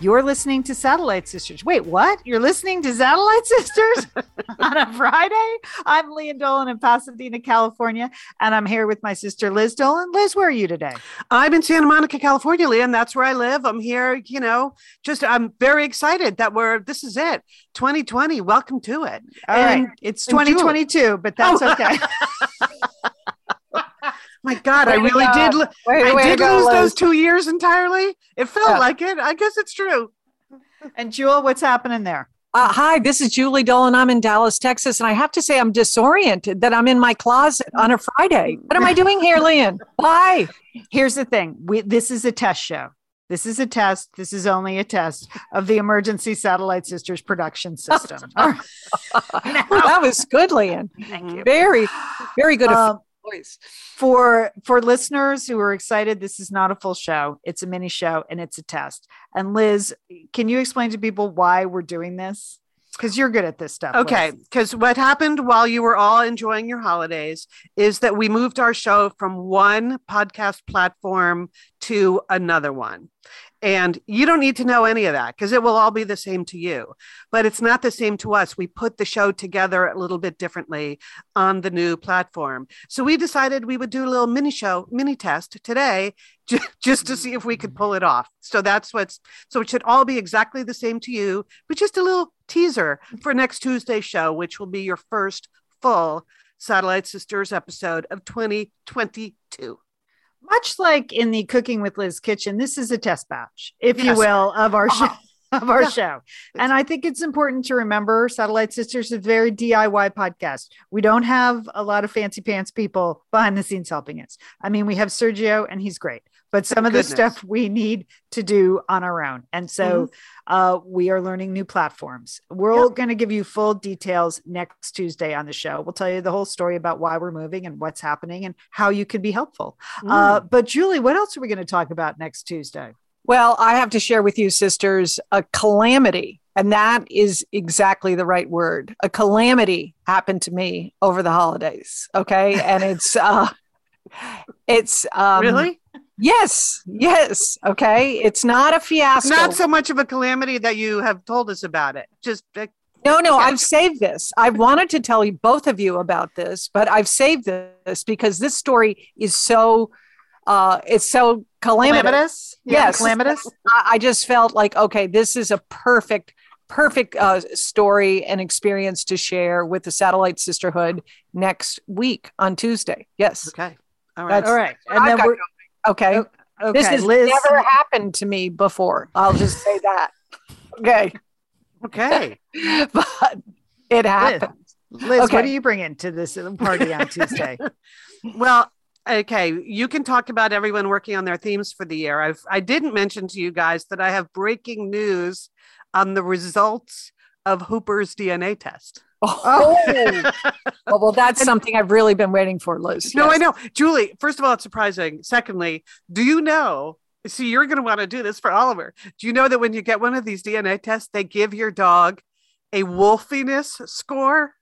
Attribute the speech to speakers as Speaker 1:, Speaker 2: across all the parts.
Speaker 1: You're listening to Satellite Sisters. Wait, what? You're listening to Satellite Sisters on a Friday? I'm Lian Dolan in Pasadena, California, and I'm here with my sister Liz Dolan. Liz, where are you today?
Speaker 2: I'm in Santa Monica, California, Lian. That's where I live. I'm here, you know, just I'm very excited that we're this is it. 2020. Welcome to it.
Speaker 1: All and right. It's 2022, but that's oh. okay.
Speaker 2: My God, way I really did. Way, I way did lose go, those two years entirely. It felt yeah. like it. I guess it's true.
Speaker 1: And Jewel, what's happening there?
Speaker 3: Uh, hi, this is Julie Dolan. I'm in Dallas, Texas, and I have to say I'm disoriented that I'm in my closet on a Friday. What am I doing here, Lian? Why?
Speaker 1: Here's the thing: we this is a test show. This is a test. This is only a test of the Emergency Satellite Sisters production system.
Speaker 3: well, that was good, Lian. Thank you. Very, very good. Um,
Speaker 1: voice. For for listeners who are excited, this is not a full show. It's a mini show and it's a test. And Liz, can you explain to people why we're doing this? Because you're good at this stuff.
Speaker 2: Okay. Because what happened while you were all enjoying your holidays is that we moved our show from one podcast platform to another one. And you don't need to know any of that because it will all be the same to you. But it's not the same to us. We put the show together a little bit differently on the new platform. So we decided we would do a little mini show, mini test today just to see if we could pull it off. So that's what's so it should all be exactly the same to you, but just a little teaser for next Tuesday's show, which will be your first full Satellite Sisters episode of 2022
Speaker 1: much like in the Cooking with Liz kitchen, this is a test batch, if yes. you will, of our uh-huh. show. Of our yeah. show. And I think it's important to remember Satellite Sisters is a very DIY podcast. We don't have a lot of fancy pants people behind the scenes helping us. I mean, we have Sergio and he's great but some of the stuff we need to do on our own. And so mm-hmm. uh, we are learning new platforms. We're yep. going to give you full details next Tuesday on the show. We'll tell you the whole story about why we're moving and what's happening and how you can be helpful. Mm. Uh, but Julie, what else are we going to talk about next Tuesday?
Speaker 3: Well, I have to share with you, sisters, a calamity. And that is exactly the right word. A calamity happened to me over the holidays. Okay. And it's, uh, it's, um,
Speaker 2: really?
Speaker 3: Yes, yes. Okay. It's not a fiasco.
Speaker 2: Not so much of a calamity that you have told us about it. Just uh,
Speaker 3: no, no, I've saved this. I wanted to tell you both of you about this, but I've saved this because this story is so uh it's so calamitous. calamitous?
Speaker 1: Yeah, yes. Calamitous.
Speaker 3: I, I just felt like, okay, this is a perfect perfect uh, story and experience to share with the satellite sisterhood next week on Tuesday. Yes.
Speaker 2: Okay. All right.
Speaker 1: That's, All right. And then we're,
Speaker 3: Okay. okay. This has Liz. never happened to me before. I'll just say that. Okay.
Speaker 2: Okay.
Speaker 3: but it happens.
Speaker 1: Liz, Liz okay. what are you bringing to this party on Tuesday?
Speaker 2: well, okay, you can talk about everyone working on their themes for the year. I've I didn't mention to you guys that I have breaking news on the results of Hooper's DNA test.
Speaker 3: Oh. oh, well, well, that's something I've really been waiting for, Liz.
Speaker 2: No, yes. I know. Julie, first of all, it's surprising. Secondly, do you know? See, you're going to want to do this for Oliver. Do you know that when you get one of these DNA tests, they give your dog a wolfiness score?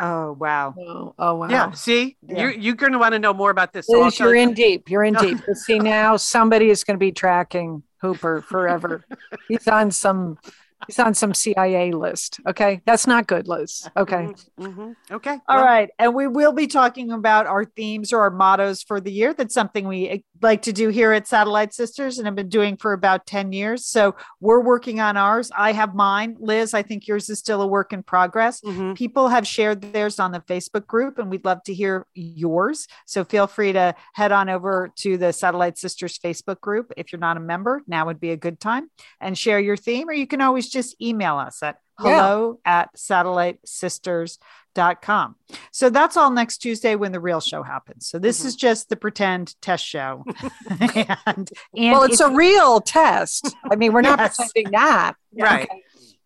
Speaker 1: Oh wow!
Speaker 3: Oh, oh wow!
Speaker 2: Yeah. See, yeah. you're you're going to want to know more about this.
Speaker 3: Liz, you're in deep. You're in deep. see now, somebody is going to be tracking Hooper forever. He's on some He's on some CIA list. Okay. That's not good, Liz. Okay. Mm-hmm.
Speaker 2: mm-hmm. Okay.
Speaker 1: All well. right, And we will be talking about our themes or our mottos for the year. That's something we like to do here at Satellite Sisters and have been doing for about 10 years. So we're working on ours. I have mine. Liz, I think yours is still a work in progress.
Speaker 2: Mhm.
Speaker 1: People have shared theirs on the Facebook group, and we'd love to hear yours. So feel free to head on over to the Satellite Sisters Facebook group. If you're not a member, now would be a good time and share your theme, or you can always just email us at
Speaker 3: Yeah.
Speaker 1: hello at satellitesisters.com. So that's all next Tuesday when the real show happens. So this
Speaker 2: Mhm.
Speaker 1: is just the pretend test show. and, and
Speaker 3: well, it's
Speaker 1: if-
Speaker 3: a real test. I mean, we're not
Speaker 1: Yes.
Speaker 3: pretending that.
Speaker 2: Right.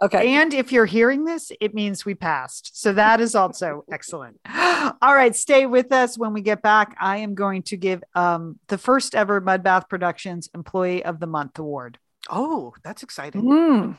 Speaker 3: Okay.
Speaker 1: And if you're hearing this, it means we passed. So that is also excellent. All right, stay with us. When we get back, I am going to give um, the first ever Mudbath Productions Employee of the Month award.
Speaker 2: Oh, that's exciting.
Speaker 3: Mm.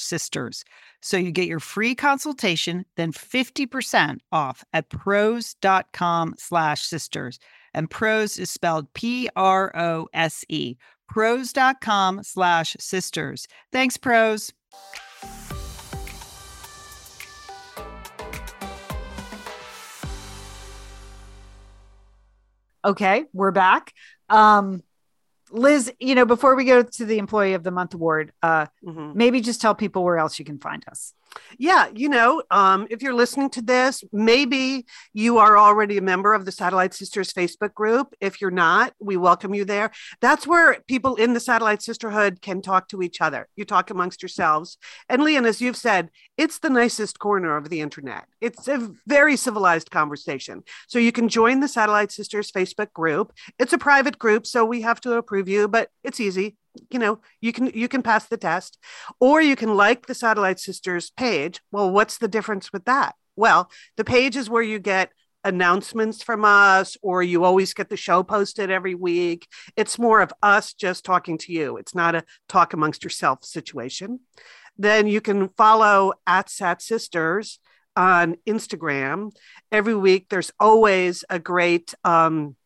Speaker 4: sisters. So you get your free consultation, then 50% off at prose.com slash sisters. And prose is spelled P-R-O-S-E. Prose.com slash sisters. Thanks, Prose.
Speaker 1: Okay, we're back. Um, Liz, you know, before we go to the Employee of the Month award, uh,
Speaker 2: Mhm.
Speaker 1: maybe just tell people where else you can find us.
Speaker 2: Yeah, you know, um, if you're listening to this, maybe you are already a member of the Satellite Sisters Facebook group. If you're not, we welcome you there. That's where people in the Satellite Sisterhood can talk to each other. You talk amongst yourselves. And Lian, as you've said, it's the nicest corner of the internet. It's a very civilized conversation. So you can join the Satellite Sisters Facebook group. It's a private group, so we have to approve you, but it's easy. You know, you can you can pass the test, or you can like the Satellite Sisters page. Well, what's the difference with that? Well, the page is where you get announcements from us, or you always get the show posted every week. It's more of us just talking to you. It's not a talk amongst yourself situation. Then you can follow at Sat Sisters on Instagram. Every week, there's always a great um,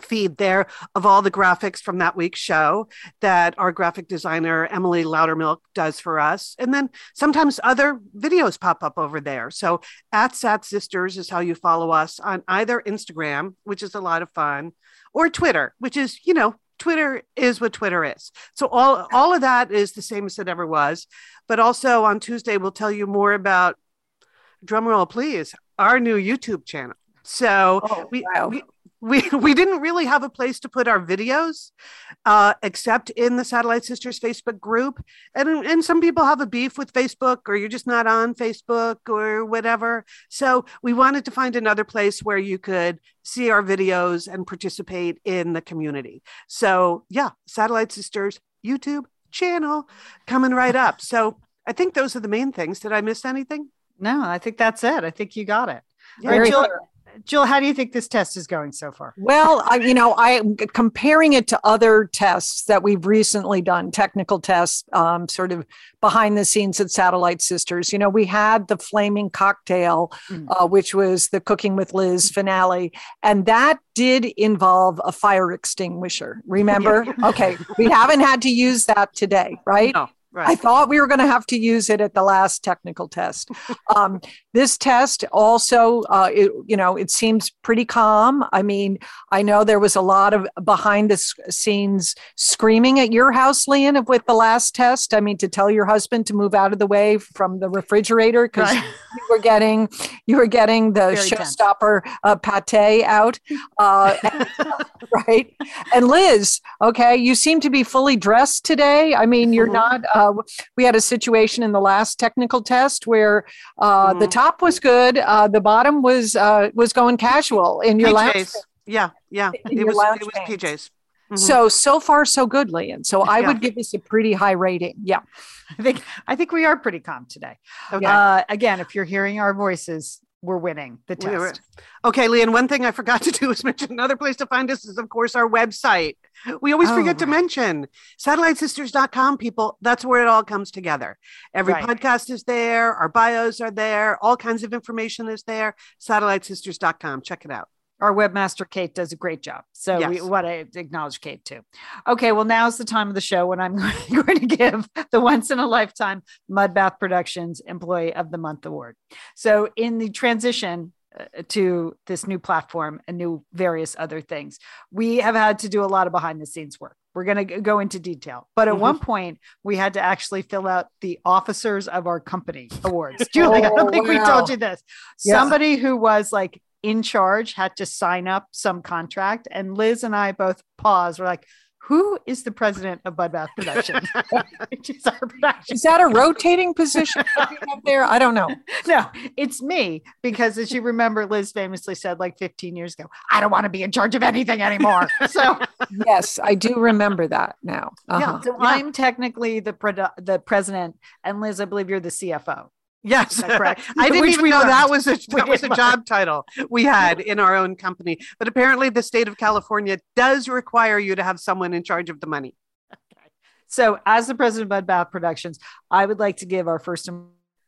Speaker 2: feed there of all the graphics from that week's show that our graphic designer Emily Loudermilk does for us. And then sometimes other videos pop up over there. So at Sat Sisters is how you follow us on either Instagram, which is a lot of fun, or Twitter, which is, you know, Twitter is what Twitter is. So all all of that is the same as it ever was. But also on Tuesday, we'll tell you more about drumroll, please, our new YouTube channel. So
Speaker 3: Oh,
Speaker 2: we,
Speaker 3: wow.
Speaker 2: we we we didn't really have a place to put our videos uh, except in the satellite sisters facebook group. And and some people have a beef with facebook or you're just not on facebook or whatever. So we wanted to find another place where you could see our videos and participate in the community. So yeah satellite sisters youtube channel coming right up. So i think those are the main things. Did i miss anything?
Speaker 1: No, I think that's it. I think you got it.
Speaker 2: Yeah.
Speaker 3: Very
Speaker 1: Jill, how do you think this test is going so far?
Speaker 3: Well, I, you know, I am comparing it to other tests that we've recently done, technical tests, um, sort of behind the scenes at Satellite Sisters. You know, we had the Flaming Cocktail,
Speaker 1: Mm.
Speaker 3: uh, which was the Cooking with Liz finale, and that did involve a fire extinguisher. Remember? okay, we haven't had to use that today, right?
Speaker 2: No, right.
Speaker 3: I thought we were going to have to use it at the last technical test. Um, this test also, uh, it, you know, it seems pretty calm. I mean, I know there was a lot of behind the scenes screaming at your house, Lian, with the last test. I mean, to tell your husband to move out of the way from the refrigerator because
Speaker 1: Right.
Speaker 3: you were getting you were getting the
Speaker 1: Very
Speaker 3: showstopper uh, pate out, uh, right? And Liz, okay, you seem to be fully dressed today. I mean, you're
Speaker 2: Mhm.
Speaker 3: not. Uh, we had a situation in the last technical test where uh, the
Speaker 2: Mhm.
Speaker 3: top was good, uh, the bottom was uh, was going casual in your last.
Speaker 2: Yeah, yeah. It was it was. PJs. Mhm.
Speaker 3: So so far so good, Lian. So I
Speaker 2: Yeah.
Speaker 3: would give this a pretty high rating. Yeah.
Speaker 1: I think I think we are pretty calm today.
Speaker 2: okay.
Speaker 1: Uh, again, if you're hearing our voices, we're winning the
Speaker 2: We were-
Speaker 1: test.
Speaker 2: Okay, Lian, one thing I forgot to do is mention another place to find us is, of course, our website. We always
Speaker 1: Oh,
Speaker 2: forget to
Speaker 1: right.
Speaker 2: mention satellitesisters.com, people. That's where it all comes together. Every
Speaker 1: Right.
Speaker 2: podcast is there, our bios are there, all kinds of information is there. Satellitesisters.com. Check it out.
Speaker 1: Our webmaster Kate does a great job. So we want to acknowledge Kate too. Okay, well now's the time of the show when I'm going to give the once in a lifetime Mudbath Productions Employee of the Month award. So in the transition uh, to this new platform and new various other things, we have had to do a lot of behind the scenes work. We're going to go into detail. But at
Speaker 2: Mhm.
Speaker 1: one point, we had to actually fill out the officers of our company awards. Julie, I
Speaker 3: Oh,
Speaker 1: don't think we told you this.
Speaker 3: Yeah.
Speaker 1: Somebody who was like in charge had to sign up some contract. And Liz and I both paused. We're like, who is the president of Mudbath Productions? Which is our production.
Speaker 3: Is that a rotating position have there? I don't know.
Speaker 1: No, it's me because as you remember, Liz famously said like 15 years ago, I don't want to be in charge of anything anymore. So
Speaker 3: Yes, I do remember that now.
Speaker 1: yeah,
Speaker 3: Uh-huh.
Speaker 1: so I'm technically the produ- the president, and Liz, I believe you're the CFO.
Speaker 2: Yes,
Speaker 1: that correct?
Speaker 2: I didn't
Speaker 1: Which
Speaker 2: even
Speaker 1: we
Speaker 2: know that was a that was a job title we had in our own company. But apparently, the state of California does require you to have someone in charge of the money. Okay.
Speaker 1: So, as the president of Mudbath Productions, I would like to give our first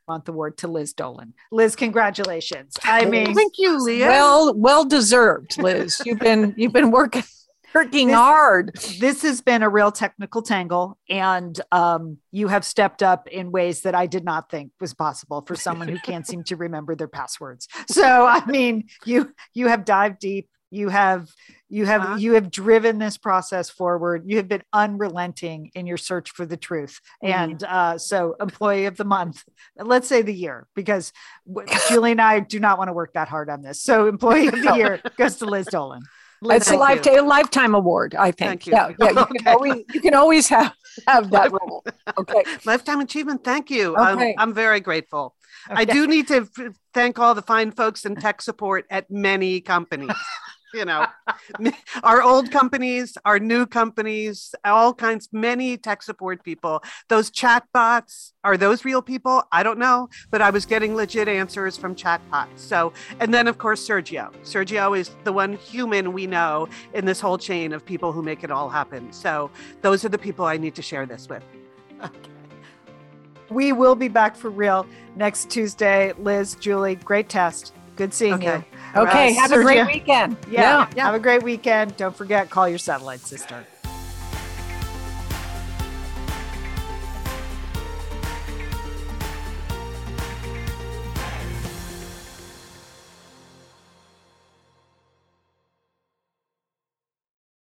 Speaker 1: month award to Liz Dolan. Liz, congratulations. I mean,
Speaker 2: Thank you, Leah.
Speaker 3: Well, well deserved, Liz. You've been you've been working working
Speaker 1: This-
Speaker 3: hard.
Speaker 1: this has been a real technical tangle, and um, you have stepped up in ways that I did not think was possible for someone who can't seem to remember their passwords. So, I mean, you you have dived deep. You have you have
Speaker 2: Uh-huh.
Speaker 1: you have driven this process forward. You have been unrelenting in your search for the truth.
Speaker 2: Mhm.
Speaker 1: And uh, so, employee of the month, let's say the year, because Julie and I do not want to work that hard on this. So, employee of the year goes to Liz Dolan. Liz
Speaker 3: It's a lifetime lifetime award, I think.
Speaker 2: Thank you.
Speaker 3: Yeah, yeah. You
Speaker 2: Okay.
Speaker 3: can always you can always have have that role. Okay.
Speaker 2: Lifetime achievement. Thank you. I'm, I'm very grateful. I do need to f- thank all the fine folks in tech support at many companies. you know, our old companies, our new companies, all kinds, many tech support people. Those chat bots, are those real people? I don't know, but I was getting legit answers from chat bots. So, and then of course, Sergio. Sergio is the one human we know in this whole chain of people who make it all happen. So, those are the people I need to share this with.
Speaker 1: Okay. We will be back for real next Tuesday. Liz, Julie, great test. Good seeing
Speaker 2: Okay.
Speaker 1: you.
Speaker 3: Okay. Have a great
Speaker 1: Sergio-
Speaker 3: weekend.
Speaker 1: Yeah, Have a great weekend. Don't forget, call your satellite sister.